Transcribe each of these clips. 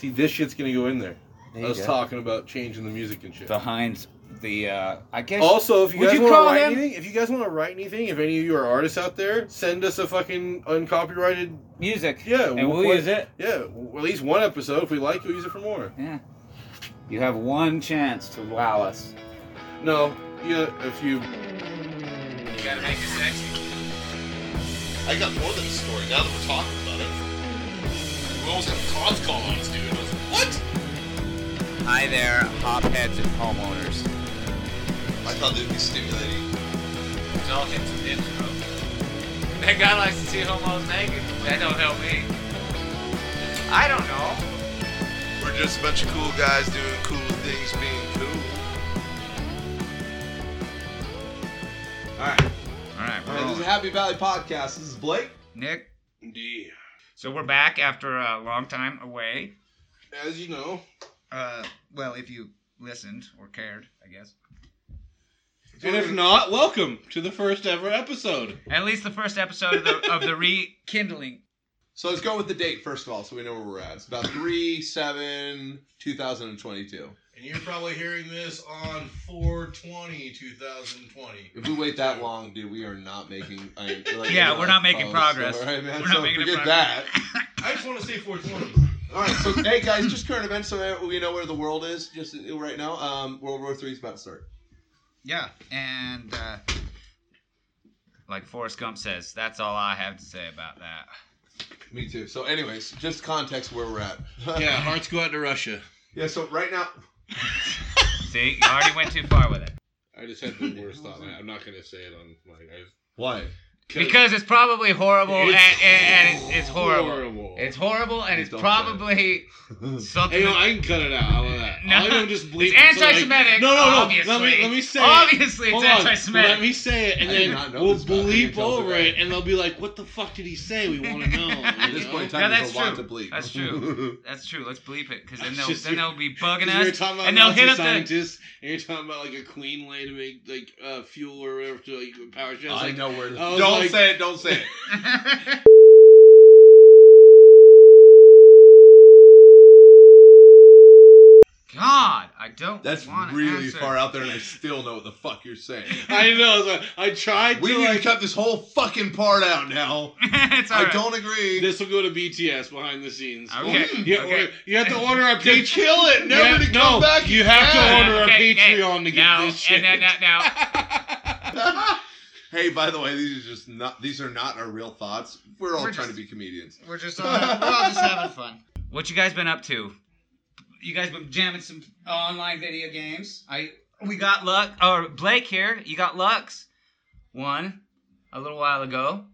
See, this shit's gonna go in there. There I was go. talking about changing the music and shit. behind the. Uh, I guess. Also, if you guys want to write him- anything, if you guys want to write anything, if any of you are artists out there, send us a fucking uncopyrighted. music. Yeah, and we'll play- use it. Yeah, w- at least one episode. If we like, we'll use it for more. Yeah. You have one chance to wow us. No, yeah, if you. You gotta make it sexy. I got more than a story now that we're talking about it. We almost have a cons call on us, Hi there, hopheads and homeowners. I thought it'd be stimulating. It's all hits and dips, bro. That guy likes to see homos naked. That don't help me. I don't know. We're just a bunch of cool guys doing cool things, being cool. All right. All right, All right. This is a Happy Valley podcast. This is Blake. Nick. Indeed. So we're back after a long time away. As you know, Uh, well, if you listened or cared, I guess. and if not, welcome to the first ever episode. At least the first episode of the of the rekindling. So let's go with the date first of all, so we know where we're at. It's about three seven 2022. And you're probably hearing this on 420 2020. If we wait that long, dude, we are not making. I like, Yeah, we're not making progress. All right, man. We're not so making forget progress. that. I just want to say 420. All right, so hey guys, just current events, so we know where the world is just right now. Um, World War Three is about to start. Yeah, and uh, like Forrest Gump says, that's all I have to say about that. Me too. So, anyways, just context where we're at. Yeah, hearts go out to Russia. yeah. So right now, See, you already went too far with it. I just had the worst thought. I'm not going to say it on my. I, why? Because it's probably horrible, and, It's and, and it's, it's horrible. horrible. It's horrible, and it's Don't probably something. Hey, no, I can cut it out. How about that? No. I don't just bleep. It's it, so, like- anti-Semitic. no, no, no. Obviously. Let me let me say. it. Obviously, it's anti-Semitic. Let me say it, and I then we'll bleep over it, and they'll be like, "What the fuck did he say? We want to know." At this point in know? time, Yeah, there's that's a lot true. to bleep. That's true. That's true. Let's bleep it, because then they'll just then they'll be bugging us, and they'll hit up the. scientists, and you're talking about like a queen way to make like uh, fuel or whatever to like power shit. I was I know where. I was Don't like- say it. Don't say it. God, I don't. That's really answer. far out there, and I still know what the fuck you're saying. I know. So I tried We to need like. to cut this whole fucking part out now. it's I alright. don't agree. This will go to BTS behind the scenes. Okay, You, okay. you have to order our to Patreon. kill it, never Yeah, to come no, back. You have to order our Okay, okay. Patreon to get now, this shit. And now, now, now, hey, by the way, these are just not. These are not our real thoughts. We're all We're trying just- to be comedians. we're just all, we're all just having fun. What you guys been up to? You guys been jamming some online video games? I we got luck or Blake here. You got Lux one a little while ago,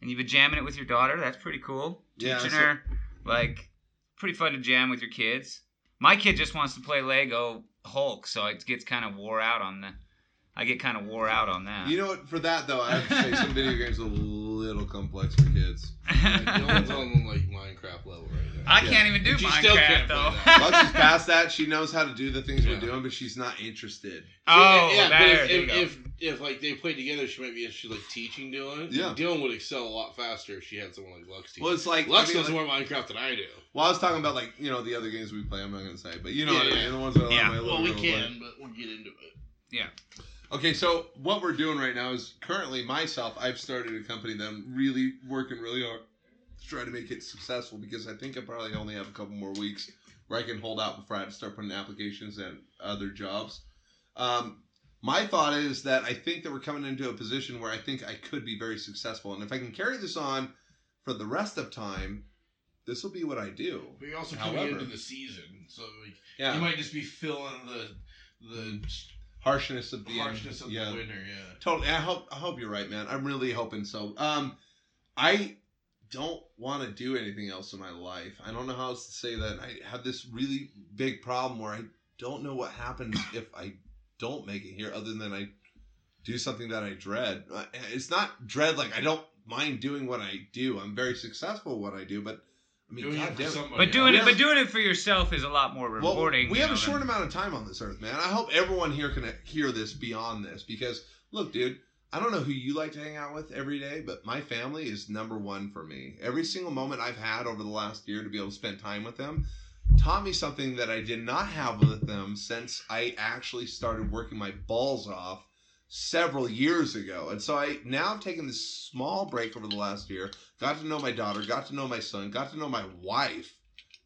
and you've been jamming it with your daughter. That's pretty cool. Yeah, Teaching so- her like pretty fun to jam with your kids. My kid just wants to play Lego Hulk, so it gets kind of wore out on the. I get kind of wore out on that. You know what? For that though, I have to say some video games are a little complex for kids. Dylan's on like Minecraft level right now. I can't even do But you still Minecraft can't though. play that. Once she's past that, she knows how to do the things Yeah. we're doing, but she's not interested. oh, yeah, there, but if, you if, go. if if like they played together, she might be interested like teaching Dylan. Yeah. Dylan would excel a lot faster if she had someone like Lux teach. Well, it's like Lux I mean, knows like- more Minecraft than I do. Well, I was talking about like you know the other games we play. I'm not gonna say, but you know Yeah, what I yeah. mean. The ones that are Yeah. Well, we little can, but we'll get into it. yeah. Okay, so what we're doing right now is currently myself. I've started a company that I'm really working really hard to try to make it successful because I think I probably only have a couple more weeks where I can hold out before I have to start putting applications and other jobs. Um, my thought is that I think that we're coming into a position where I think I could be very successful, and if I can carry this on for the rest of time, this will be what I do. But you're also coming However- into the season, so like Yeah, you might just be filling the the harshness of the harshness of yeah. the winter. Yeah. Totally. I hope I hope you're right, man. I'm really hoping so. Um, I don't want to do anything else in my life. I don't know how else to say that. I have this really big problem where I don't know what happens if I don't make it here, other than I do something that I dread. Uh, It's not dread like I don't mind doing what I do. I'm very successful at what I do, but I mean, Doing it God for it. somebody But doing it, but doing it for yourself is a lot more Well, rewarding. we have know, a short than- amount of time on this earth, man. I hope everyone here can hear this beyond this because, look, dude, I don't know who you like to hang out with every day, but my family is number one for me. Every single moment I've had over the last year to be able to spend time with them, taught me something that I did not have with them since I actually started working my balls off several years ago. And so I now have taken this small break over the last year, got to know my daughter, got to know my son, got to know my wife,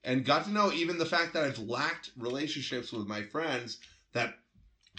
and got to know even the fact that I've lacked relationships with my friends that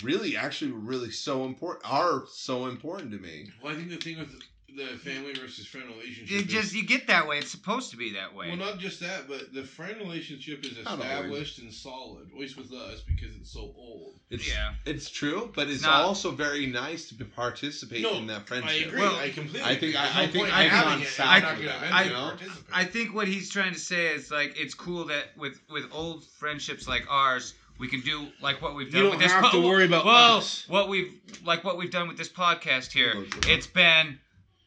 really actually really so important are so important to me. Well, I think the thing with the family versus friend relationship You is, just you get that way. It's supposed to be that way. well, not just that, but the friend relationship is established and solid, at least with us, because it's so old. It's, Yeah. it's true, but it's, It's not- also very nice to participate No, in that friendship. I friendship. agree. Well, I completely. I think- agree. I- There's I think I in can having on side I'm with that, eventually you know? I think what he's trying to say is like it's cool that with with old friendships like ours, we can do like what we've done. You done don't with this. have to worry about well, us. what we've like what we've done with this podcast here. It's been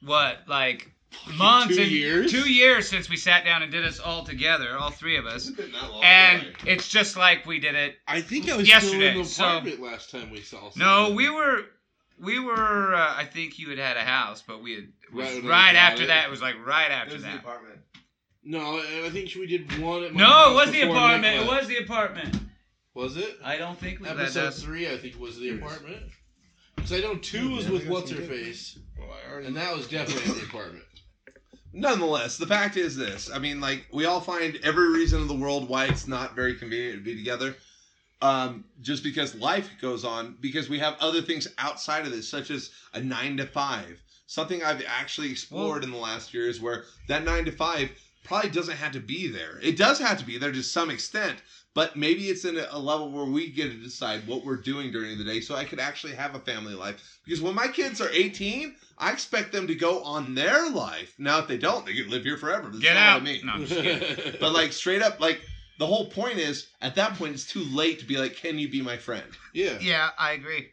what like months two and years? two years since we sat down and did this all together, all three of us, It's been that long and ago. it's just like we did it. I think I was Yesterday, still in the so- last time we saw. No, we were. We were. Uh, I think you had had a house, but we had was Right right, when I got after it. that. It was like right It after was the that. apartment. No, I think we did one at my No, house it was the apartment. Nick It was the apartment. Was it? I don't think we Episode us. three, I think, was the apartment. Because I know two was with what's her face, and that was definitely in the apartment. Nonetheless, the fact is this. I mean, like, we all find every reason in the world why it's not very convenient to be together. Um, just because life goes on, because we have other things outside of this, such as a nine to five. Something I've actually explored in the last year is where that nine to five probably doesn't have to be there. It does have to be there to some extent, but maybe it's in a, a level where we get to decide what we're doing during the day so I could actually have a family life. Because when my kids are 18, I expect them to go on their life. Now, if they don't, they can live here forever. That's Get not out. what I mean. No, I'm just kidding. But like straight up, like the whole point is at that point it's too late to be like, can you be my friend? yeah. Yeah, I agree.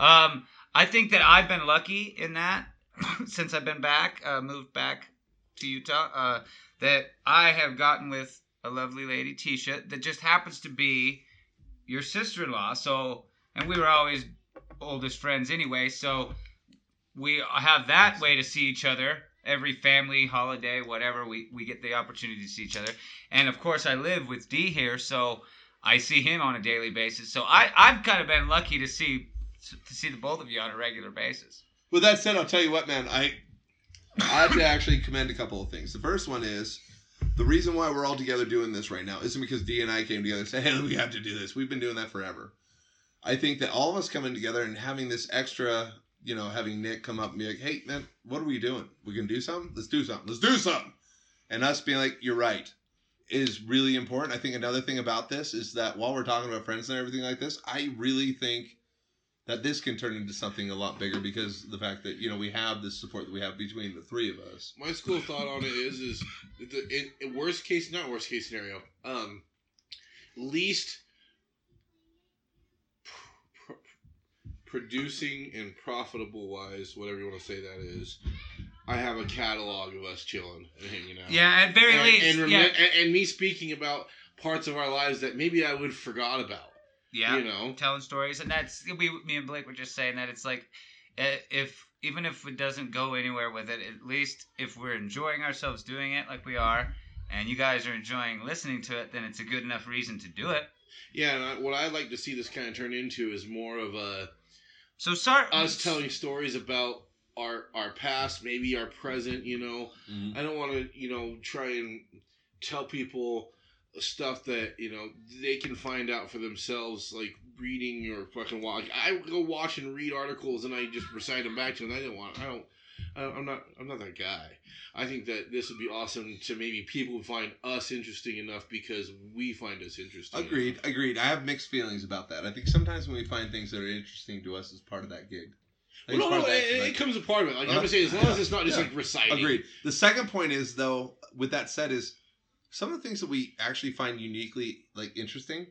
Um, I think that I've been lucky in that since I've been back, uh, moved back to Utah, uh, that I have gotten with a lovely lady, Tisha, that just happens to be your sister-in-law. So, and we were always oldest friends anyway. So we have that way to see each other every family holiday, whatever. We we get the opportunity to see each other, and of course I live with D here, so I see him on a daily basis. So I I've kind of been lucky to see to see the both of you on a regular basis. With that said, I'll tell you what, man. I I have to actually commend a couple of things. The first one is the reason why we're all together doing this right now isn't because D and I came together and said, "Hey, we have to do this." We've been doing that forever. I think that all of us coming together and having this extra, you know, having Nick come up and be like, "Hey, man, what are we doing? We can do something. Let's do something. Let's do something," and us being like, "You're right." Is really important. I think another thing about this is that while we're talking about friends and everything like this, I really think that this can turn into something a lot bigger because the fact that you know we have this support that we have between the three of us. My school thought on it is is the in, in worst case, not worst case scenario, um, least pr- pr- producing and profitable wise, whatever you want to say that is. I have a catalog of us chilling and hanging out. Yeah, at very and, least, and, remi- yeah, and, and me speaking about parts of our lives that maybe I would forgot about. Yeah. You know, telling stories, and that's we, me and Blake were just saying that it's like, uh, if even if it doesn't go anywhere with it, at least if we're enjoying ourselves doing it like we are, and you guys are enjoying listening to it, then it's a good enough reason to do it. yeah. And I, what I'd like to see this kind of turn into is more of a So start us telling stories about our our past, maybe our present. You know, Mm-hmm. I don't want to you know try and tell people stuff that you know they can find out for themselves, like reading or fucking watch. I go watch and read articles and I just recite them back to them. I didn't want. I don't. I'm not. I'm not that guy. I think that this would be awesome to maybe people find us interesting enough because we find us interesting. Agreed, agreed. I have mixed feelings about that. I think sometimes when we find things that are interesting to us as part of that gig. Well, no, no, it, it comes a part of it. Like Uh-huh. I'm just saying, as long as it's not just Yeah. like reciting. Agreed. The second point is though, with that said, is some of the things that we actually find uniquely like interesting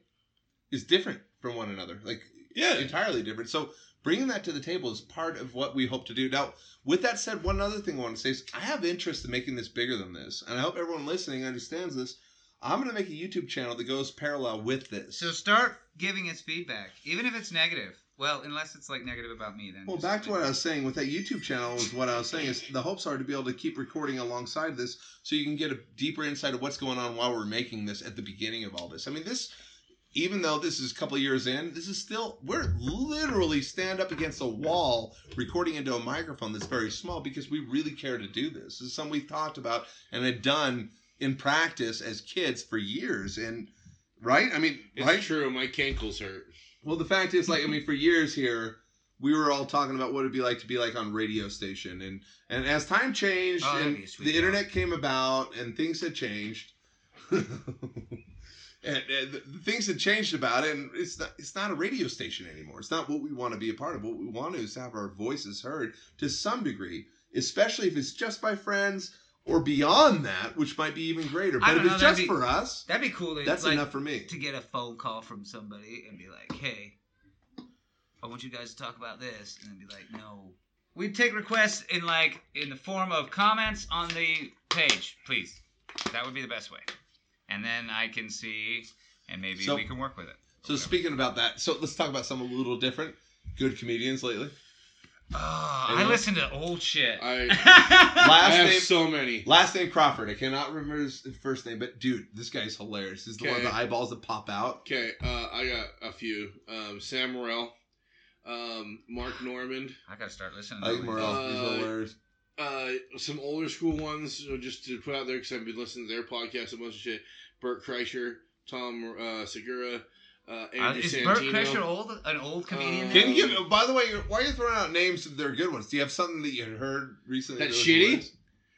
is different from one another. Like Yeah. entirely different. So bringing that to the table is part of what we hope to do. Now, with that said, one other thing I want to say is I have interest in making this bigger than this, and I hope everyone listening understands this. I'm going to make a YouTube channel that goes parallel with this. So start giving us feedback, even if it's negative. Well, unless it's like negative about me, then. Well, back to what. I was saying with that YouTube channel is what I was saying is the hopes are to be able to keep recording alongside this so you can get a deeper insight of what's going on while we're making this at the beginning of all this. I mean, this even though this is a couple years in, this is still we're literally stand up against a wall recording into a microphone that's very small because we really care to do this. This is something we've talked about and had done in practice as kids for years and right? I mean, It's right? true. My cankles hurt. Well, the fact is, like, I mean, for years here, we were all talking about what it'd be like to be like on radio station, and and as time changed Oh, and the job. internet came about and things had changed, and, and the, the things had changed about it, and it's not it's not a radio station anymore. It's not what we want to be a part of. What we want to is have our voices heard to some degree, especially if it's just by friends or beyond that, which might be even greater. But if know, it's just be- for us, That'd be cool. To, that's like, enough for me. to get a phone call from somebody and be like, "Hey, I want you guys to talk about this," and then be like, "No." We'd take requests in like in the form of comments on the page, please. That would be the best way, and then I can see, and maybe So- we can work with it. So speaking about that, so let's talk about something a little different. Good comedians lately. Oh, I Anyone? listen to old shit. I, Last I have name, so many. last name Crawford. I cannot remember his first name, but dude, this guy's hilarious. This is the one with the eyeballs that pop out. Okay, uh, I got a few. Um, Sam Morril, um, Mark Normand. I gotta start listening. I to like these. Morril. He's Uh, hilarious. uh, some older school ones uh, just to put out there because I've been listening to their podcast a bunch of shit. Bert Kreischer, Tom uh, Segura, uh, Uh, is Santino. Bert Kreischer old? An old comedian? Uh. Can you give? By the way, you're, why are you throwing out names? That they're good ones. Do you have something that you heard recently? That's that shitty? hilarious?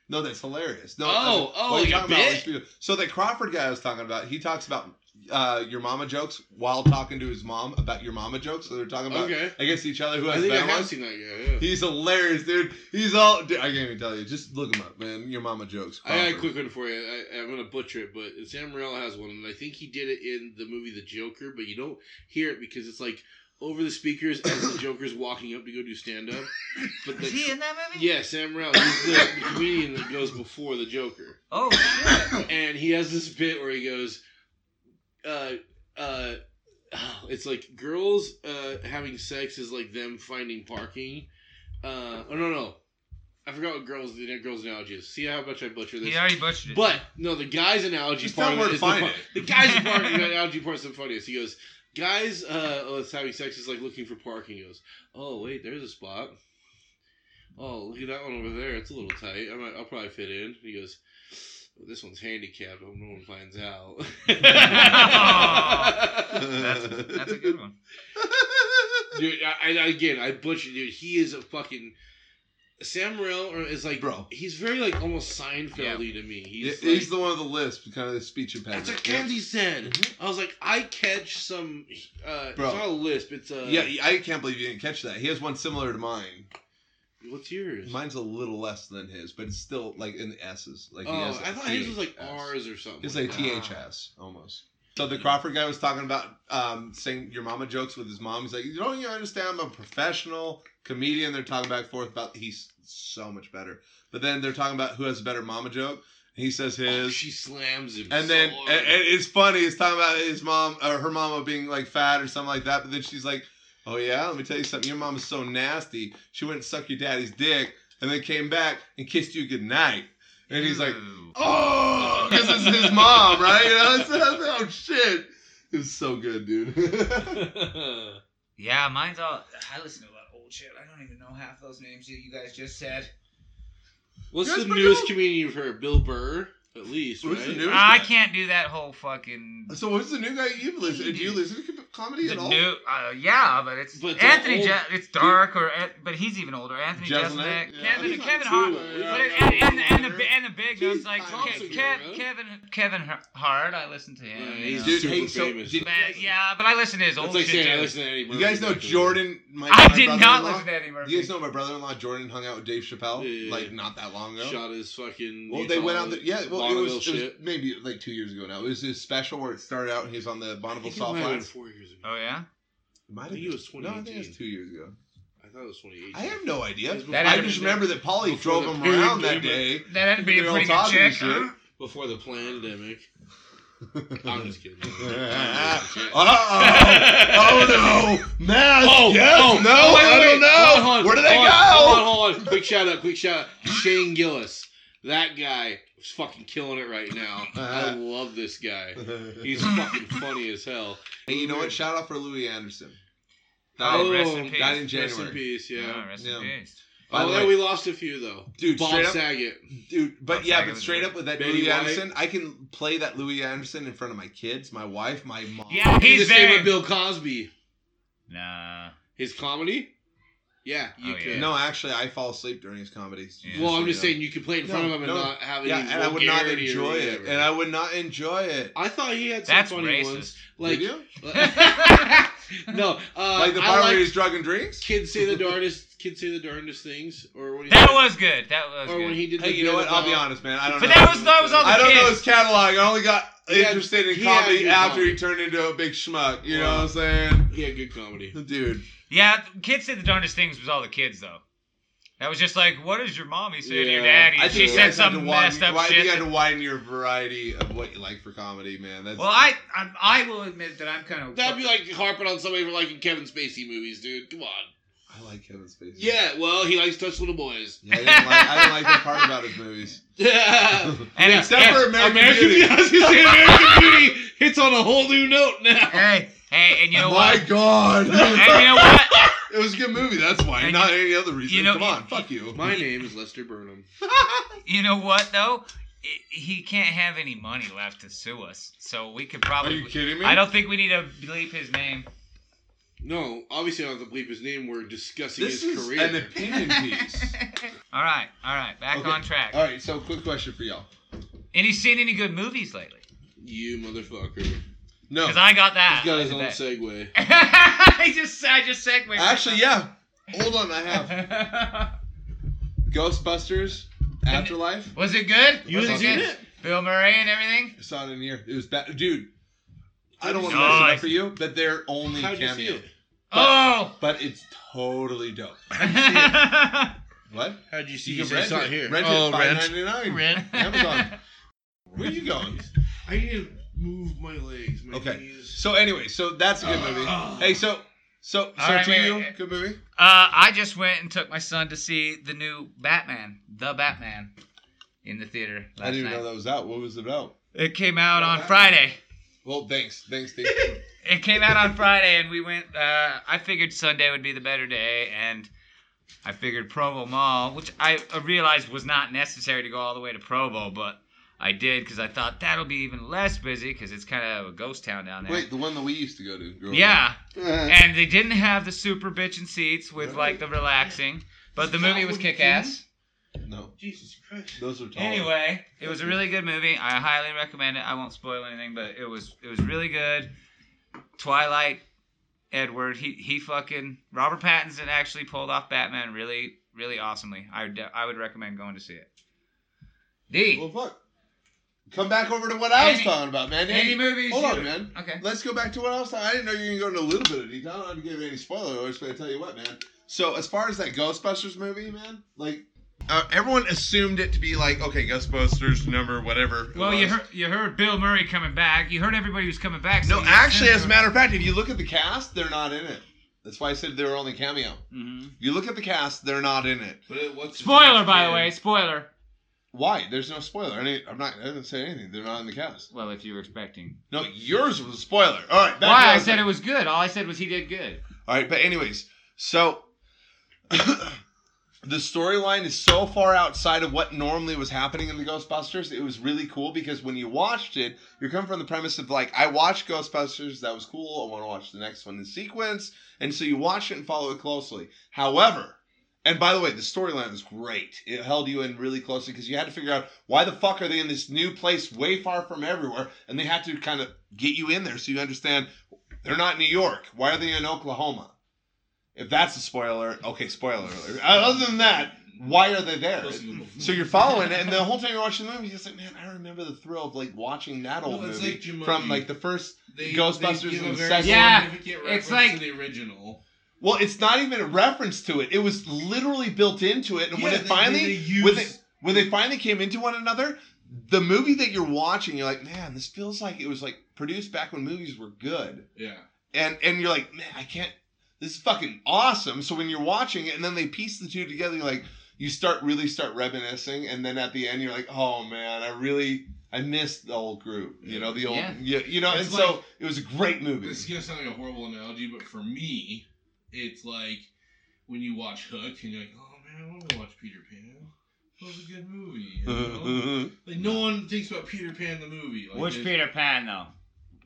No, that's hilarious. No, Oh, I mean, oh, what are like a talking about? bit? So the Crawford guy I was talking about, he talks about uh, your mama jokes while talking to his mom about your mama jokes. So they're talking about Okay. against each other who I has think I have ones. seen that guy. Yeah. He's hilarious, dude. He's all. Dude, I can't even tell you. Just look him up, man. Your mama jokes. I got a quick one for you. I, I'm gonna butcher it, but Sam Morril has one, and I think he did it in the movie The Joker, but you don't hear it because it's like over the speakers as the Joker's walking up to go do stand up. But the, Is he in that movie? yeah, Sam Morril, he's the, the comedian that goes before the Joker, Oh shit. and he has this bit where he goes, uh, uh. It's like girls uh, having sex is like them finding parking. Uh, oh no no, I forgot what girls the girls analogy is. See how much I butcher this. Yeah, he butchered it. But no, the guy's analogy Just part tell of him it to the, find fu- it. the guy's part the analogy part's the funniest. He goes, "Guys, uh, oh, it's having sex is like looking for parking." He goes, "Oh wait, there's a spot. Oh look at that one over there. It's a little tight. I might, I'll probably fit in." He goes. "Well, this one's handicapped. I hope no one finds out. that's, that's a good one. dude. I, I, again, I butchered. Dude, he is a fucking Sam Morril is like, Bro. He's very like almost Seinfeldy to me. Yeah, He's, He's, the one of the lisp, kind of the speech impediment. That's what Kenzie said. Mhm. I was like, I catch some. Uh, Bro. It's not a lisp. It's a. Yeah, I can't believe you didn't catch that. He has one similar to mine. What's yours? Mine's a little less than his, but it's still like in the S's. Like he oh, has I thought his was like R's or something. It's like that. THS almost. So the Crawford guy was talking about um, saying your mama jokes with his mom. He's like, you don't even understand. I'm a professional comedian. They're talking back and forth about he's so much better. But then they're talking about who has a better mama joke. He says Oh, his. she slams him. And so then and, and it's funny. It's talking about his mom or her mama being like fat or something like that. But then she's like, "Oh yeah, let me tell you something. Your mom is so nasty. She went and sucked your daddy's dick, and then came back and kissed you goodnight." And he's like, "Oh, because it's his mom, right?" You know? It's, oh shit, it's so good, dude. Yeah, mine's all. I listen to a lot of old shit. I don't even know half those names that you guys just said. What's Guys, the newest doing- comedian you've heard? Bill Burr, at least, Who's right? the newest? I guy? can't do that whole fucking. so who's the new guy you've listened? To? Do you listen to comedy The at all? new, uh, yeah, but it's But the Anthony. old- Je- it's dark, or but he's even older. Anthony Jeselnik? Jeselnik, Yeah. Kevin, He's not Kevin too Hart, old. but Yeah. it- and, and, and the and the big Keith ones like Thompson, Ke- right? Kev, Kevin Kevin Hart. I listen to him. Yeah, you he's know. Dude, super hey, so famous. did- But, yeah, but I listen to his That's old like shit saying I too. listen to Eddie You guys know. Jordan? My, I my did not brother-in-law? listen to Eddie Murphy. You guys know my brother-in-law Jordan hung out with Dave Chappelle Yeah. like not that long ago. Shot his fucking. Well, they went out there. Yeah, well, it Bonneville was, it was shit. maybe like two years ago now. It was his special where it started out and he's on the I Bonneville think it might have been Flats. four years ago. Oh yeah. It might I think been- it was No, I think it 2018. was two years ago. I thought it was 2018. I have no idea. That I happened just to- remember that Polly before drove the him around that pandemic. day. That'd be a They're all pretty good talking chick. shit. huh? before the pandemic. I'm just kidding. oh no, Matt. Oh, yes, oh, no, oh, wait, I wait, don't know. hold on, hold on, Where do they hold go? Hold on, hold on. Quick shout out, quick shout out. Shane Gillis. That guy is fucking killing it right now. I uh-huh. love this guy. He's fucking funny as hell. Hey, you know what? Shout out for Louie Anderson. Oh, Died, rest in peace. died in Rest in peace, yeah. Ah, oh, rest Yeah. in peace. By oh, the way- we lost a few though. Dude, Bob straight up- Saget. Dude, but Bob yeah, Saget but straight up with that Betty Louie White. Anderson, I can play that Louie Anderson in front of my kids, my wife, my mom. Yeah, He's he's the same very. with Bill Cosby. Nah. His comedy? Yeah, you Oh, could. yeah. No, actually, I fall asleep during his comedies. Yeah. Well, I'm just saying you could play it in front of him and no. not have Yeah, any and I would not enjoy it, and I would not enjoy it. I thought he had some That's funny racist. ones. Like, Did you? no, uh, like the I part where he's drug and drinks? kids say the darndest, kids say the darndest things, or when he That was good. That was or when good. he did. Hey, you know bit what? I'll be honest, man. I don't But know. that was that was all the I don't kids. know his catalog. I only got He had- interested in comedy good after comedy. he turned into a big schmuck. You know what I'm saying? He had good comedy. Dude. Yeah, kids said the darndest things was all the kids though. That was just like, what does your mommy say to your daddy? I she said guys have to some widen- messed up why- shit. You got to widen your variety of what you like for comedy, man. That's well, I, I I will admit that I'm kind of That'd be like harping on somebody for liking Kevin Spacey movies, dude. Come on. I like Kevin Spacey. Yeah, well, he likes to touch little boys. Yeah, I didn't like, I didn't like that part about his movies. Yeah. And Except and- for American, American Beauty. I was American Beauty hits on a whole new note now. Hey, hey, and you know My what? God. And you know what? it was a good movie. That's why, And not any other reason. you know- Come on, you- fuck you. My name is Lester Burnham. You know what though? I- He can't have any money left to sue us, so we could Are probably. you kidding me? I don't think we need to bleep his name. No, obviously I don't have to bleep his name. We're discussing This his is career. an opinion piece. all right, all right, back Okay. on track. All right, so quick question for y'all. And you seen any good movies lately? you motherfucker. No, Because I got that. He's got his own bet. segue. I just, I just segued. actually, yeah. Hold on, I have Ghostbusters Afterlife. Was it good? You Was haven't it seen good? it? Bill Murray and everything. I saw it in here. It was bad, dude. I don't want to Nice. mess it up for you, but they're only How'd you see cameo. it? Oh. But it's totally dope. What? How'd you see? You You can rent it. here. Rent oh, it five rent. Rent. Amazon. Where are you going? I need to move my legs. My Okay. knees. So anyway, so that's a good movie. Oh. Hey, so so so All right, to wait, you, wait. good movie. Uh, I just went and took my son to see the new Batman, the Batman, in the theater last I didn't even night. know that was out. What was it about? It came out Well, on Batman. Friday. Well, thanks, thanks, Steve. It came out on Friday, and we went. Uh, I figured Sunday would be the better day, and I figured Provo Mall, which I realized was not necessary to go all the way to Provo, but I did because I thought that'll be even less busy because it's kind of a ghost town down there. Wait, the one that we used to go to. Yeah, uh-huh. and they didn't have the super bitchin' seats with like the relaxing, but the movie was kick ass. No, Jesus Christ. those are tall. Anyway, it was a really good movie. I highly recommend it. I won't spoil anything, but it was it was really good. Twilight Edward, he he fucking Robert Pattinson actually pulled off Batman really really awesomely. I would I would recommend going to see it. D. Well, fuck. Come back over to what I was Any- talking about, man. any Hey, movies Hold you- on, man. Okay. Let's go back to what I was talking. I didn't know you were going to go into a little bit of detail. I don't have to give any spoiler. I was going to tell you what, man. So as far as that Ghostbusters movie, man, like uh, everyone assumed it to be like okay, Ghostbusters number whatever. Well, you heard you heard Bill Murray coming back. You heard everybody was coming back. No, actually, as a matter of fact, if you look at the cast, they're not in it. That's why I said they were only cameo. hmm You look at the cast, they're not in it. But it, what's Spoiler, by the way. Spoiler. Why? There's no spoiler. I, I'm not. I didn't say anything. They're not in the cast. Well, if you were expecting. No, yours was a spoiler. All right. Why? I said it was good. All I said was he did good. All right, but anyways, so the storyline is so far outside of what normally was happening in the Ghostbusters. It was really cool because when you watched it, you're coming from the premise of like, I watched Ghostbusters, that was cool. I want to watch the next one in sequence, and so you watch it and follow it closely. However. And by the way, the storyline was great. It held you in really closely because you had to figure out why the fuck are they in this new place way far from everywhere, and they had to kind of get you in there so you understand they're not in New York. Why are they in Oklahoma? If that's a spoiler, okay, spoiler alert. Uh, Other than that, why are they there? So you're following it, and the whole time you're watching the movie, you're just like, man, I remember the thrill of like watching that old No, movie like from like the first. They, Ghostbusters they and very second- Yeah, it's like- the original. Well, it's not even a reference to it. It was literally built into it, and when it they- finally they use- when they when they finally came into one another, the movie that you're watching, you're like, man, this feels like it was like produced back when movies were good, Yeah. and and you're like, man, I can't. This is fucking awesome. So when you're watching it, and then they piece the two together, you're like, you start really start reminiscing, and then at the end, you're like, oh man, I really. I missed the old group, you know, the old, Yeah. yeah, you know, It's and so it was a great movie. This is gonna sound like a horrible analogy, but for me, it's like when you watch Hook and you're like, oh man, I want to watch Peter Pan. That was a good movie. You know? Mm-hmm. like no one thinks about Peter Pan the movie. Like, Which Peter Pan though?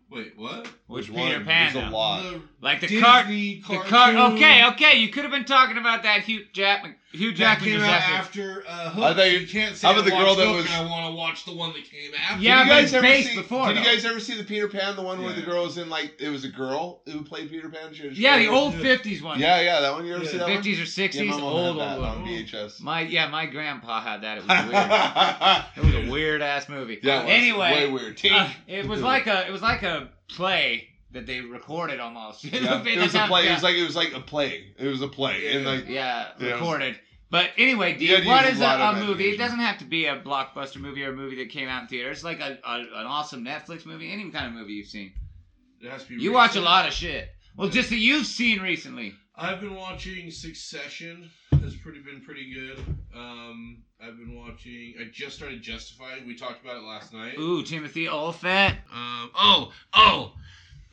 Wait, what? Which, Which Peter one? Pan? There's a though? lot. The Like the Disney cart, the cartoon cart. Okay, okay. You could have been talking about that Hugh Jackman. Hugh That Jackman came was out after. after uh, Hook. I thought you- you can't say how I the girl that Hook was- and I want to watch the one that came after. Yeah, did you guys ever based see? before, did you guys ever see the Peter Pan, the one where the girl was in like it was a girl who played Peter Pan? She Yeah, the old '50s one. Yeah, yeah, that one. You ever Yeah. see that one? '50s or '60s. Yeah, old, had old, that old. on VHS. My yeah, my grandpa had that. It was weird. it was a weird ass movie. Yeah, it was. Anyway, way weird. Uh, it was like a it was like a play that they recorded almost. yeah, it was a play. It was like it was like a play. It was a play, and like yeah, Yeah, it was- recorded. But anyway, You had D, to a a, a movie? It doesn't have to be a blockbuster movie or a movie that came out in theaters. It's like a, a, an awesome Netflix movie, any kind of movie you've seen. It has to be You watch a lot of shit. Well, just that you've seen recently. I've been watching Succession. Has pretty been pretty good. Um, I've been watching. I just started Justified. We talked about it last night. Ooh, Timothy Olyphant. Um, oh, oh,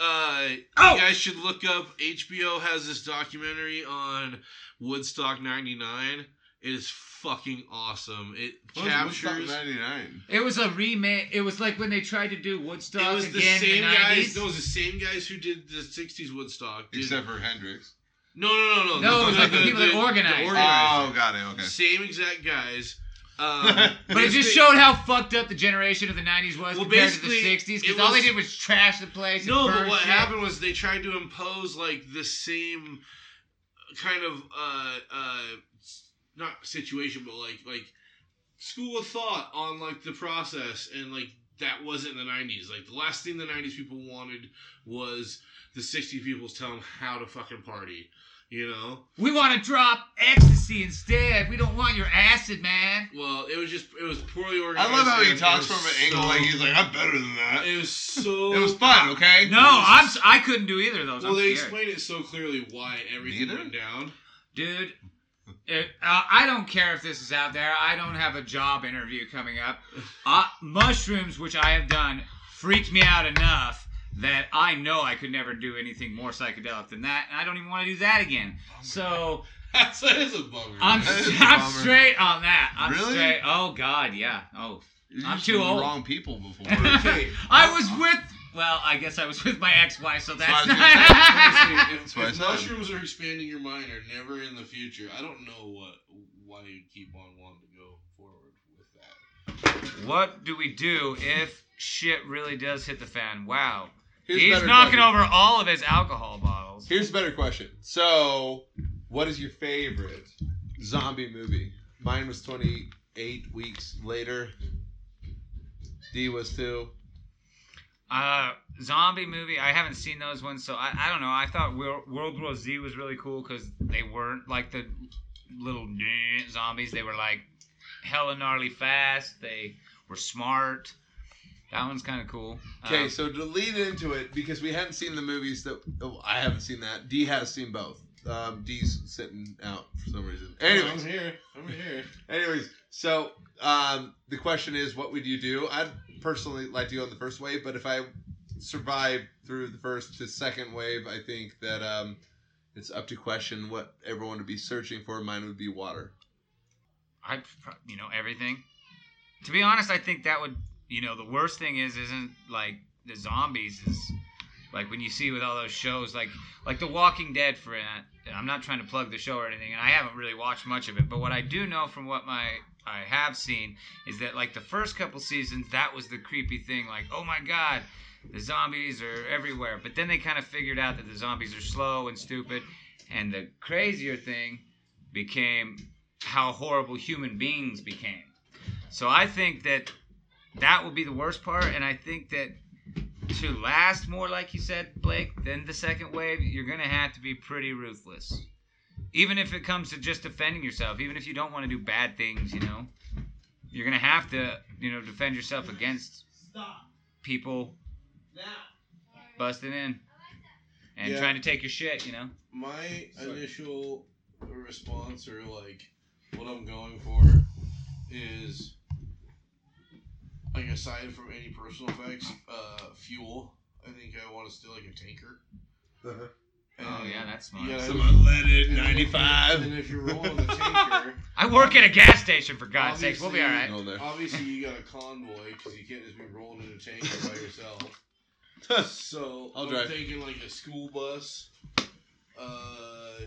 uh, Oh! you guys should look up. HBO has this documentary on Woodstock '99. It is fucking awesome. It captures. '99. It was a remake. It was like when they tried to do Woodstock It was the again same in the 90s. guys. No, it was the same guys who did the '60s Woodstock. Did, Except for Hendrix. no, no, no, no. No, it was like the people that organized. Oh, got it. Okay. Same exact guys. Um, But it just showed how fucked up the generation of the 90s was Well, compared to the 60s. Because all they did was trash the place. No, but what shit. happened was they tried to impose like the same kind of uh uh not situation, but like like school of thought on like the process, and like that wasn't in the '90s. Like the last thing the '90s people wanted was the '60s people telling them how to fucking party. You know, We want to drop ecstasy instead. We don't want your acid, man. well, it was just it was poorly organized. I love how he talks from an angle so- like he's like, I'm better than that. It was so. It was fun, okay? No, I'm. s- I couldn't do either of those. Well, I'm they scared. explained it so clearly why everything Neither? went down. Dude, it, uh, I don't care if this is out there. I don't have a job interview coming up. Uh, mushrooms, which I have done, freaked me out enough that I know I could never do anything more psychedelic than that, and I don't even want to do that again. So That's that is a bummer. I'm That is a I'm bummer. straight on that. I'm Really? straight. Oh God, yeah. Oh, You're I'm too old. Wrong people before. Okay. I was with. Well, I guess I was with my ex-wife, so that's what I was not. if, That's what I if mushrooms are expanding your mind or never in the future, I don't know what why you keep on wanting to go forward with that. what do we do if shit really does hit the fan? Wow. Here's He's knocking question. over all of his alcohol bottles. Here's a better question. So, what is your favorite zombie movie? Mine was 28 weeks later. D was two. Uh, zombie movie. I haven't seen those ones, so I, I don't know. I thought World, World War Z was really cool because they weren't like the little zombies. They were like hella gnarly fast. They were smart. That one's kind of cool. Okay, Um, so to lead into it, because we haven't seen the movies that oh, I haven't seen that. D has seen both. Um, D's sitting out for some reason. Anyways, I'm here. I'm here. Anyways, so um, the question is, what would you do? I'd personally like to go in the first wave, but if I survive through the first to second wave, I think that um, it's up to question what everyone would be searching for. Mine would be water. I, you know, everything. To be honest, I think that would, you know, the worst thing is, isn't like the zombies is like when you see with all those shows, like like The Walking Dead. For it, I'm not trying to plug the show or anything, and I haven't really watched much of it. But what I do know from what my I have seen is that like the first couple seasons, that was the creepy thing. Like, oh my god, the zombies are everywhere. But then they kind of figured out that the zombies are slow and stupid. And the crazier thing became how horrible human beings became. So I think that that will be the worst part, and I think that to last more, like you said, Blake, than the second wave, you're gonna have to be pretty ruthless. Even if it comes to just defending yourself, even if you don't want to do bad things, you know, you're gonna have to, you know, defend yourself against people busting in and Yeah. trying to take your shit. You know. My Sorry. initial response, or like what I'm going for, is like aside from any personal effects, uh, fuel. I think I want to steal like a tanker. Uh-huh. Oh yeah, that's smart. you gotta- Some unleaded and then if you- 95. And if you're rolling the tanker, I work at a gas station for God's sakes. We'll be all right. Obviously you got a convoy because you can't just be rolling in a tanker by yourself. So I'll I'm drive. thinking like a school bus, uh,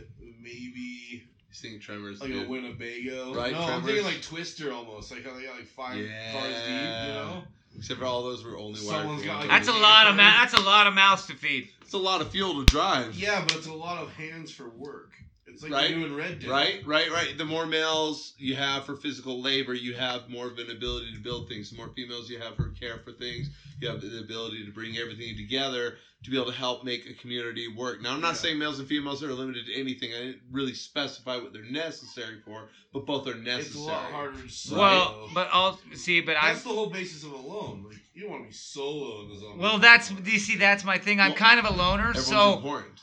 maybe He's thinking Tremors. like dude. a Winnebago. Right, no, I'm thinking like Twister almost. Like how they got like five cars deep. You know, Except for all those were only wired Someone's for got, one like, That's a lot of ma- That's a lot of mouths to feed. It's a lot of fuel to drive. yeah, but it's a lot of hands for work. It's like Right, doing Red Dead. Right, right, right. The more males you have for physical labor, you have more of an ability to build things. The more females you have for care for things, you have the ability to bring everything together to be able to help make a community work. Now, I'm not Yeah. saying males and females are limited to anything. I didn't really specify what they're necessary for, but both are necessary. It's a lot harder to solo. Well, but I'll see. But I that's the whole basis of alone. Like you don't want to be solo in the zone. well, that's you see, that's my thing. I'm Well, kind of a loner, so important.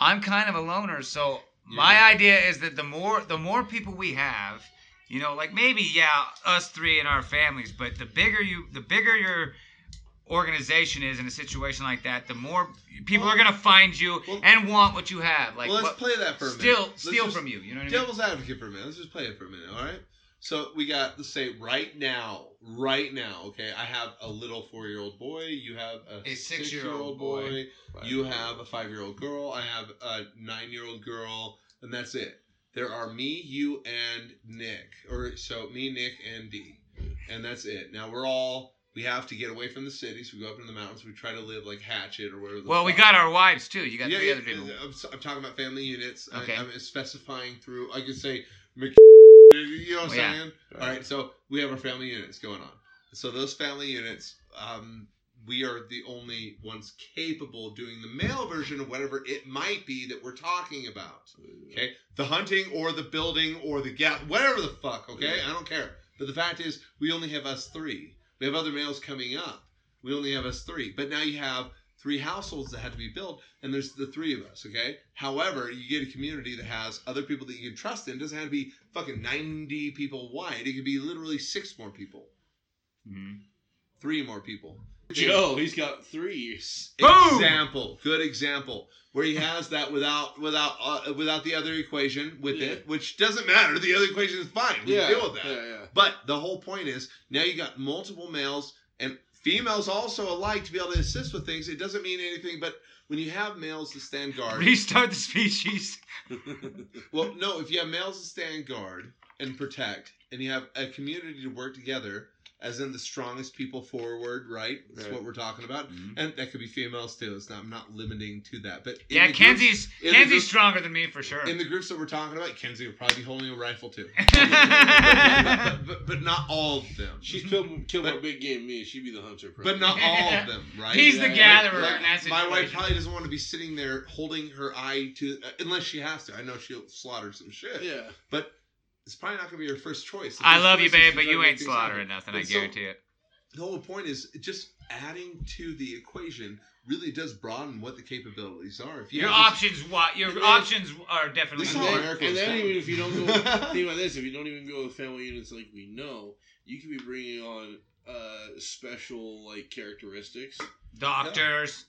I'm kind of a loner. So Yeah. my idea is that the more the more people we have, you know, like maybe yeah, us three and our families, but the bigger you, the bigger your organization is in a situation like that, the more people Well- are gonna find you well- and want what you have. Like well, let's what, play that for a minute. steal Let's steal from you. You know what I mean? Devil's advocate for a minute. Let's just play it for a minute, all right? So we got, let's say, right now, right now, okay, I have a little four year old boy. You have a, A six six-year-old year old boy. boy. You have a five year old girl. I have a nine year old girl. And that's it. There are me, you, and Nick. Or so me, Nick, and D. And that's it. Now we're all. We have to get away from the cities. We go up into the mountains. We try to live like Hatchet or whatever. The Well, we got our wives too. You got Yeah, three yeah, other people. I'm, I'm talking about family units. I- Okay. I'm specifying through. I could say, Mc- you know what I'm yeah. saying? All right. So we have our family units going on. So those family units, um, we are the only ones capable of doing the male version of whatever it might be that we're talking about. Okay, the hunting or the building or the gap, whatever the fuck. Okay, I don't care. But the fact is, we only have us three. We have other males coming up. We only have us three. But now you have three households that have to be built, and there's the three of us. Okay. However, you get a community that has other people that you can trust in. It doesn't have to be fucking ninety people wide. It could be literally six more people, Mhm. three more people. Joe, he's got three. Boom! Example, good example, where he has that without without uh, without the other equation with Yeah. it, which doesn't matter. The other equation is fine. We yeah, deal with that. Yeah, yeah. But the whole point is now you got multiple males and females also alike to be able to assist with things. It doesn't mean anything, but when you have males to stand guard, Restart the species. well, no, if you have males to stand guard and protect, and you have a community to work together, as in the strongest people forward, right? That's Right. what we're talking about. Mhm. And that could be females too. It's not, I'm not limiting to that. But Yeah, the groups- Kenzie's in Kenzie's group- stronger than me for sure. in the groups that we're talking about, Kenzie will probably be holding a rifle too. but, but, but not all of them. She's killed, killed But- more big game me. She'd be the hunter. But not all of them, right? He's the gatherer Like, in that my wife probably doesn't want to be sitting there holding her eye to, uh, unless she has to. I know she'll slaughter some shit. Yeah. But it's probably not going to be your first choice. The I first love you, choice is babe, but you ain't things happen. slaughtering nothing. I And so- guarantee it. The whole point is just adding to the equation really does broaden what the capabilities are. If you Your have this- options, what your And then- options are definitely This And then, America's and then fun. even if you don't go, think about this: if you don't even go with family units like we know, you could be bringing on uh, special like characteristics, Doctors,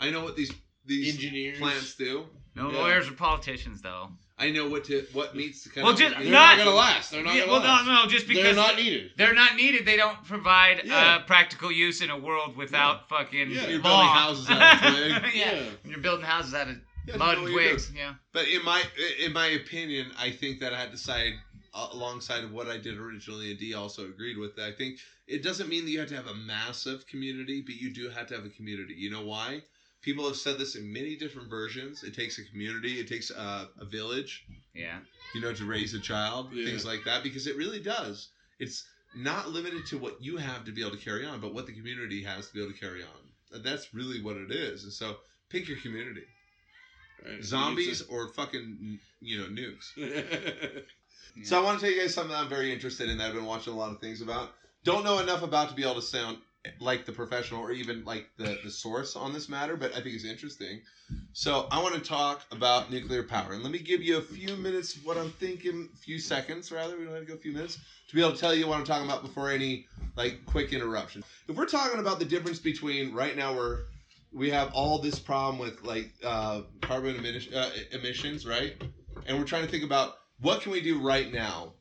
I know what these these engineers. plants do. no Yeah. lawyers or politicians though. I know what to what meets to come. Well, just- They're not, Not- gonna last. They're not Yeah, gonna well, last. no, no, just because They're not needed. They're not needed. They don't provide Yeah. uh, practical use in a world without fucking Yeah. You're law. building houses out of twig. yeah. Yeah. You're building houses out of Yeah, mud and twigs. Yeah. But in my in my opinion, I think that I had to side uh, alongside of what I did originally, and D also agreed with. That I think it doesn't mean that you have to have a massive community, but you do have to have a community. You know why? People have said this in many different versions. It takes a community. It takes a, a village. Yeah. You know, to raise a child, Yeah. things like that, because it really does. It's not limited to what you have to be able to carry on, but what the community has to be able to carry on. And that's really what it is. And so, pick your community Right. zombies or fucking you know nukes. So I want to tell you guys something I'm very interested in that I've been watching a lot of things about. Don't know enough about to be able to sound like the professional or even like the, the source on this matter, but I think it's interesting. So I want to talk about nuclear power. And let me give you a few minutes what I'm thinking, a few seconds rather, we don't have to go a few minutes, to be able to tell you what I'm talking about before any like quick interruption. If we're talking about the difference between right now we're we have all this problem with like uh, carbon uh, emissions, right? And we're trying to think about what can we do right now?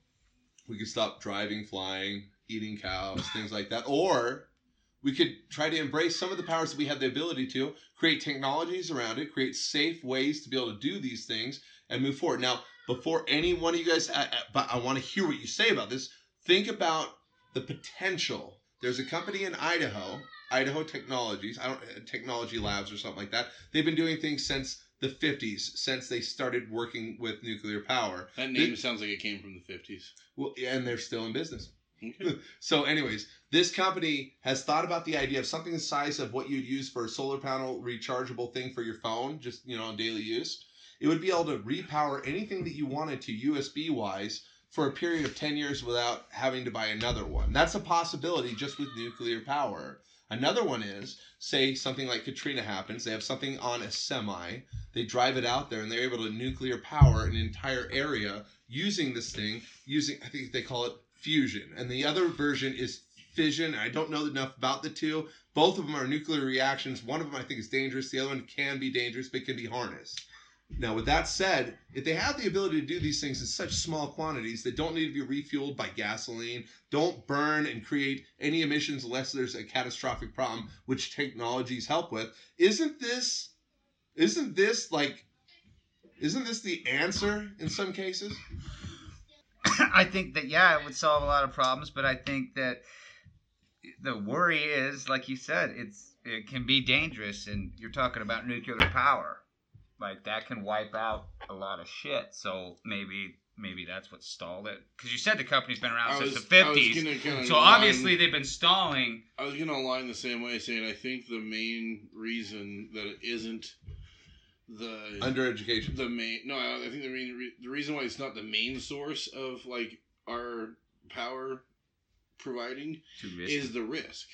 We can stop driving, flying, eating cows, things like that, or we could try to embrace some of the powers that we have the ability to create technologies around it, create safe ways to be able to do these things and move forward. Now, before any one of you guys, I, I- but I want to hear what you say about this. Think about the potential. There's a company in Idaho, Idaho Technologies, I don't uh, Technology Labs or something like that. They've been doing things since the 50s, since they started working with nuclear power. That name sounds like it came from the 50s. Well, and they're still in business. So, anyways, this company has thought about the idea of something the size of what you'd use for a solar panel rechargeable thing for your phone, just you know, on daily use. It would be able to repower anything that you wanted to USB wise for a period of 10 years without having to buy another one. That's a possibility just with nuclear power. Another one is, say something like Katrina happens, they have something on a semi, they drive it out there and they're able to nuclear power an entire area using this thing, using I think they call it fusion. And the other version is fission. I don't know enough about the two. Both of them are nuclear reactions. One of them I think is dangerous. The other one can be dangerous, but can be harnessed. Now, with that said, if they have the ability to do these things in such small quantities that don't need to be refueled by gasoline, don't burn and create any emissions unless there's a catastrophic problem, which technologies help with, isn't this, isn't this like, isn't this the answer in some cases? I think that yeah, it would solve a lot of problems, but I think that the worry is, like you said, it's it can be dangerous, and you're talking about nuclear power, like that can wipe out a lot of shit. So maybe maybe that's what stalled it, because you said the company's been around I since was- the fifties. So line- obviously they've been stalling. I was gonna align the same way, saying I think the main reason that it isn't the Undereducation. the main no, I think the main re- the reason why it's not the main source of like our power providing is the risk.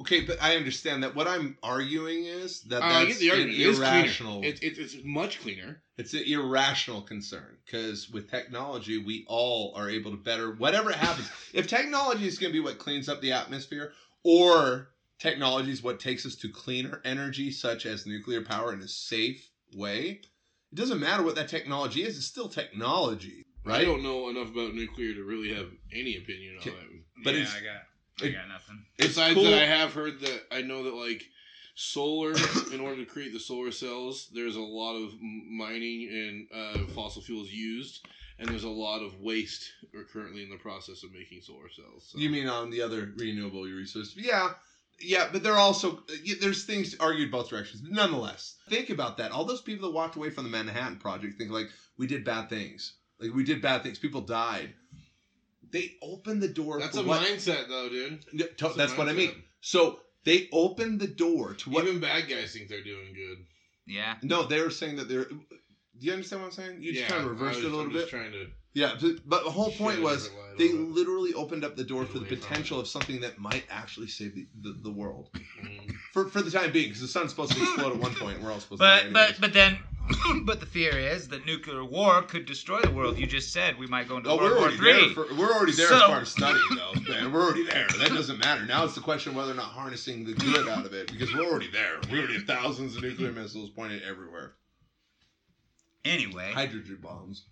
Okay, but I understand that. What I'm arguing is that Uh, that's the an argument. It is irrational. cleaner. It, it, it's much cleaner. It's an irrational concern because with technology, we all are able to better whatever happens. if technology is going to be what cleans up the atmosphere, or technology is what takes us to cleaner energy, such as nuclear power, and is safe way, it doesn't matter what that technology is. It's still technology, right? I don't know enough about nuclear to really have any opinion on Okay. it. But yeah, it's- I got I it- got nothing. Besides cool. that, I have heard that I know that like solar, in order to create the solar cells, there's a lot of mining and uh, fossil fuels used, and there's a lot of waste. We're currently in the process of making solar cells. So. You mean on the other renewable resources? Yeah, yeah, but they're also yeah, there's things argued both directions. Nonetheless, think about that. All those people that walked away from the Manhattan Project think like we did bad things. Like we did bad things. People died. They opened the door. That's for a what, mindset, though, dude. No, to- That's a that's what I mean. So they opened the door to what? Even bad guys think they're doing good. Yeah. no, they were saying that they're. Do you understand what I'm saying? You just kind of reversed I it a little I'm just bit. Trying to Yeah, but, but the whole shed point a was they on literally opened up the door for the away from potential of something that might actually save the, the, the world. Mhm. For, for the time being, because the sun's supposed to explode at one point, and we're all supposed to. But die but anyways. but then, but the fear is that nuclear war could destroy the world. You just said we might go into Oh, World we're War already Three. there. For, we're already there as So- far as study, though. Man, we're already there. That doesn't matter. Now it's the question of whether or not harnessing the good out of it, because we're already there. We already have thousands of nuclear missiles pointed everywhere. Anyway, Hydrogen bombs.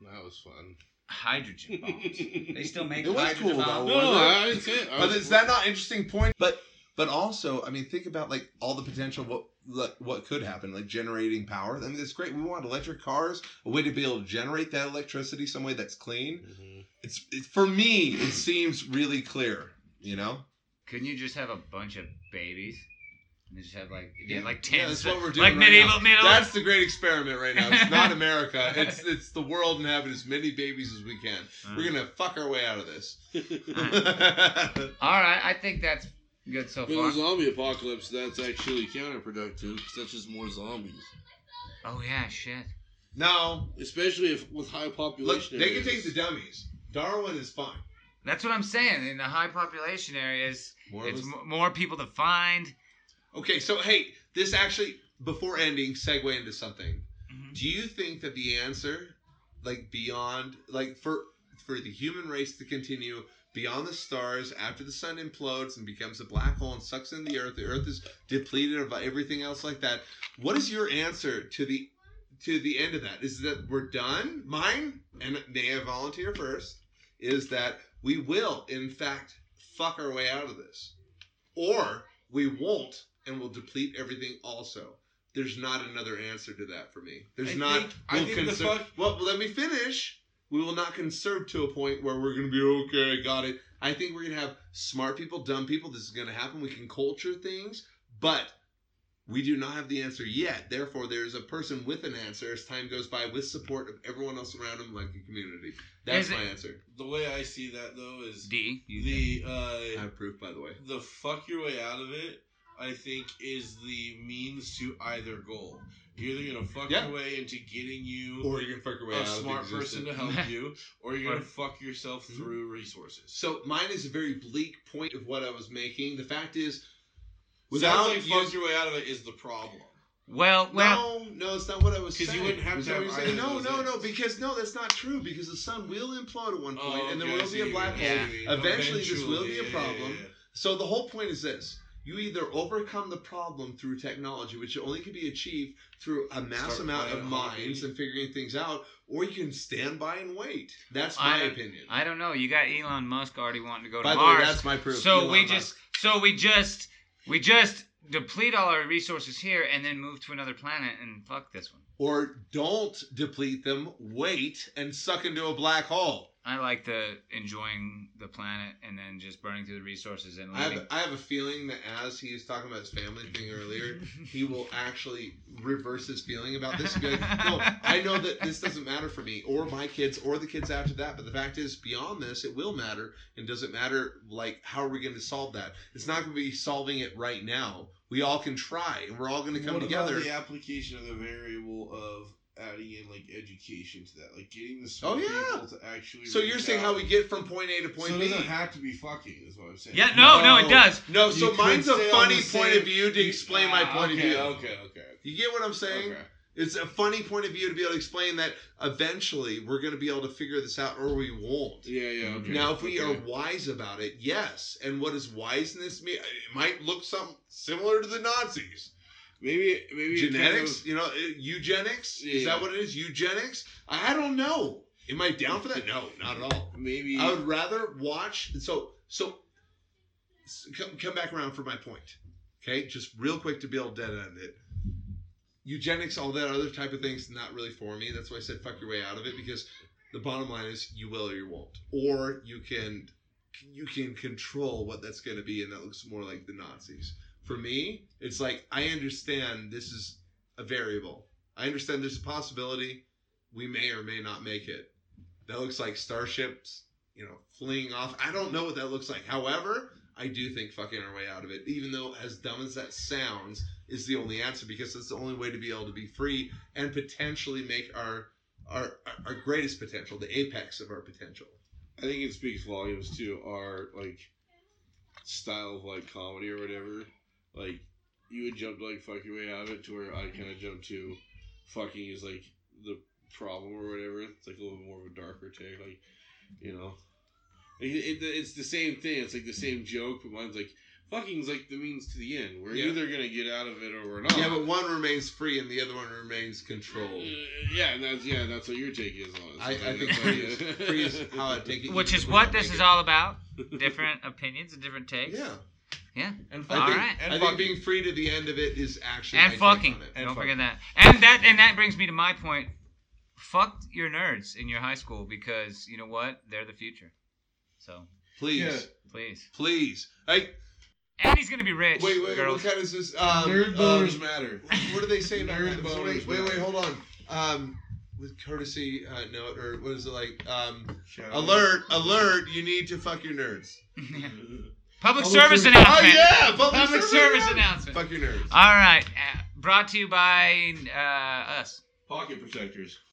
That was fun. hydrogen bombs. They still make It was hydrogen cool, bombs. though. No, Was it? I didn't say it. I But was- is that not an interesting point? But but also, I mean, think about like all the potential what like, what could happen, like generating power. I mean, it's great. We want electric cars, a way to be able to generate that electricity some way that's clean. Mhm. It's, it's for me, it seems really clear. You know. Couldn't you just have a bunch of babies? And they just have like yeah, like Yeah, that's what we're doing. like right medieval, now. medieval. That's the great experiment right now. It's not America. It's it's the world and having as many babies as we can. Uh. We're gonna fuck our way out of this. All right, I think that's good so In far. the zombie apocalypse, that's actually counterproductive because that's just more zombies. Oh yeah, shit. No, especially if with high look, population. they can take the dummies. Darwin is fine. That's what I'm saying. In the high population areas, More it's m- more people to find. Okay, so hey, this actually before ending, segue into something. Mhm. Do you think that the answer, like beyond, like for for the human race to continue beyond the stars after the sun implodes and becomes a black hole and sucks in the earth, the earth is depleted of everything else like that. What is your answer to the to the end of that? Is that we're done? Mine and Naya volunteer first is that we will in fact fuck our way out of this, or we won't and we'll deplete everything also. There's not another answer to that for me. There's I not. think- I we'll think the fuck- well, let me finish. We will not conserve to a point where we're going to be okay. Got it. I think we're going to have smart people, dumb people. This is going to happen. We can culture things, but we do not have the answer yet. Therefore, there is a person with an answer as time goes by, with support of everyone else around him, like a community. That's Is it- my answer. The way I see that though is D. You the I uh, have proof, by the way. the fuck your way out of it. I think is the means to either goal. You're either gonna fuck Yeah. your way into getting you Or you can fuck your way a out of smart person to help you, or you're gonna fuck yourself Mhm. through resources. So mine is a very bleak point of what I was making. The fact is, Without like you- fuck your way out of it is the problem. Well, well, no, no, it's not what I was 'Cause you saying. wouldn't have to have saying? No, no, no, because no, that's not true. Because the sun will implode at one point, and there Oh, okay, I will be a black hole. mean. Eventually, this will be a yeah, problem. yeah, yeah. So the whole point is this: you either overcome the problem through technology, which only can be achieved through a mass Start amount of minds and figuring things out, or you can stand by and wait. That's my don't- opinion. I don't know. You got Elon Musk already wanting to go to by the Mars. way, that's my proof. so Elon we Musk. just, so we just, we just deplete all our resources here and then move to another planet and fuck this one. or don't deplete them. Wait and suck into a black hole. I like the enjoying the planet and then just burning through the resources and I have, I have a feeling that as he is talking about his family thing earlier, he will actually reverse his feeling about this. and be like, no, I know that this doesn't matter for me or my kids or the kids after that. But the fact is, beyond this, it will matter. And does it matter? Like, how are we going to solve that? It's not going to be solving it right now. We all can try, and we're all going to come what together. The application of the variable of adding in like education to that, like getting the Oh, smart yeah. people to actually. So you're saying out. how we get from point A to point So point it doesn't have to be fucking, is what I'm saying. yeah, no, no, it does. No, You so mine's a funny the point of view to explain my Ah, point okay, of view. Okay, okay, You get what I'm saying? okay. It's a funny point of view to be able to explain that eventually we're going to be able to figure this out or we won't. Yeah, yeah. Okay. Now, if we okay. are wise about it, yes. And what does wiseness mean? It might look something similar to the Nazis. Maybe maybe it kind Genetics, of- you know, uh, eugenics. Yeah, is that what it is? Eugenics? I don't know. Am I down for that? No, not at all. maybe I would rather watch. So, so come, come back around for my point. Okay, just real quick to be able to dead end it. Eugenics, all that other type of things, not really for me. That's why I said fuck your way out of it because the bottom line is you will or you won't, or you can you can control what that's going to be, and that looks more like the Nazis. For me, it's like I understand this is a variable. I understand there's a possibility we may or may not make it. That looks like starships, you know, fleeing off. I don't know what that looks like. However, I do think fucking our way out of it, even though as dumb as that sounds, is the only answer because it's the only way to be able to be free and potentially make our our our greatest potential, the apex of our potential. I think it speaks volumes to our like style of like comedy or whatever. Like you would jump to like fuck your way out of it to where I kind of jump to fucking is like the problem or whatever. It's like a little more of a darker take, like you know. Like, it, it, it's the same thing. It's like the same joke, but mine's like fucking's like the means to the end. We're Yeah. either gonna get out of it or we're not. Yeah, but one remains free and the other one remains controlled. Uh, yeah, and that's yeah, that's what your take is on it. I, I think free how is, you- free is how I take it. Which is what this is it. all about. Different opinions and different takes. Yeah, Yeah. And I All think. And I fucking. think being free to the end of it is actually And my take fucking. on it. And Don't fucking. forget that. And that and that brings me to my point. Fuck your nerds in your high school because you know what? They're the future. So Please, Yeah. please. please. Hey, And he's gonna be rich. wait, wait, girls. what kind is this? Um, Nerd boners um, matter. what do they say about Nerd that? So boners wait, wait, matter. wait, hold on. Um, with courtesy uh, note, or what is it like? Um, alert, alert! You need to fuck your nerds. Public Public service service- announcement. Oh yeah, public, Public service announcement. Fuck your nerds. All right. Uh, brought to you by uh, us. Pocket protectors.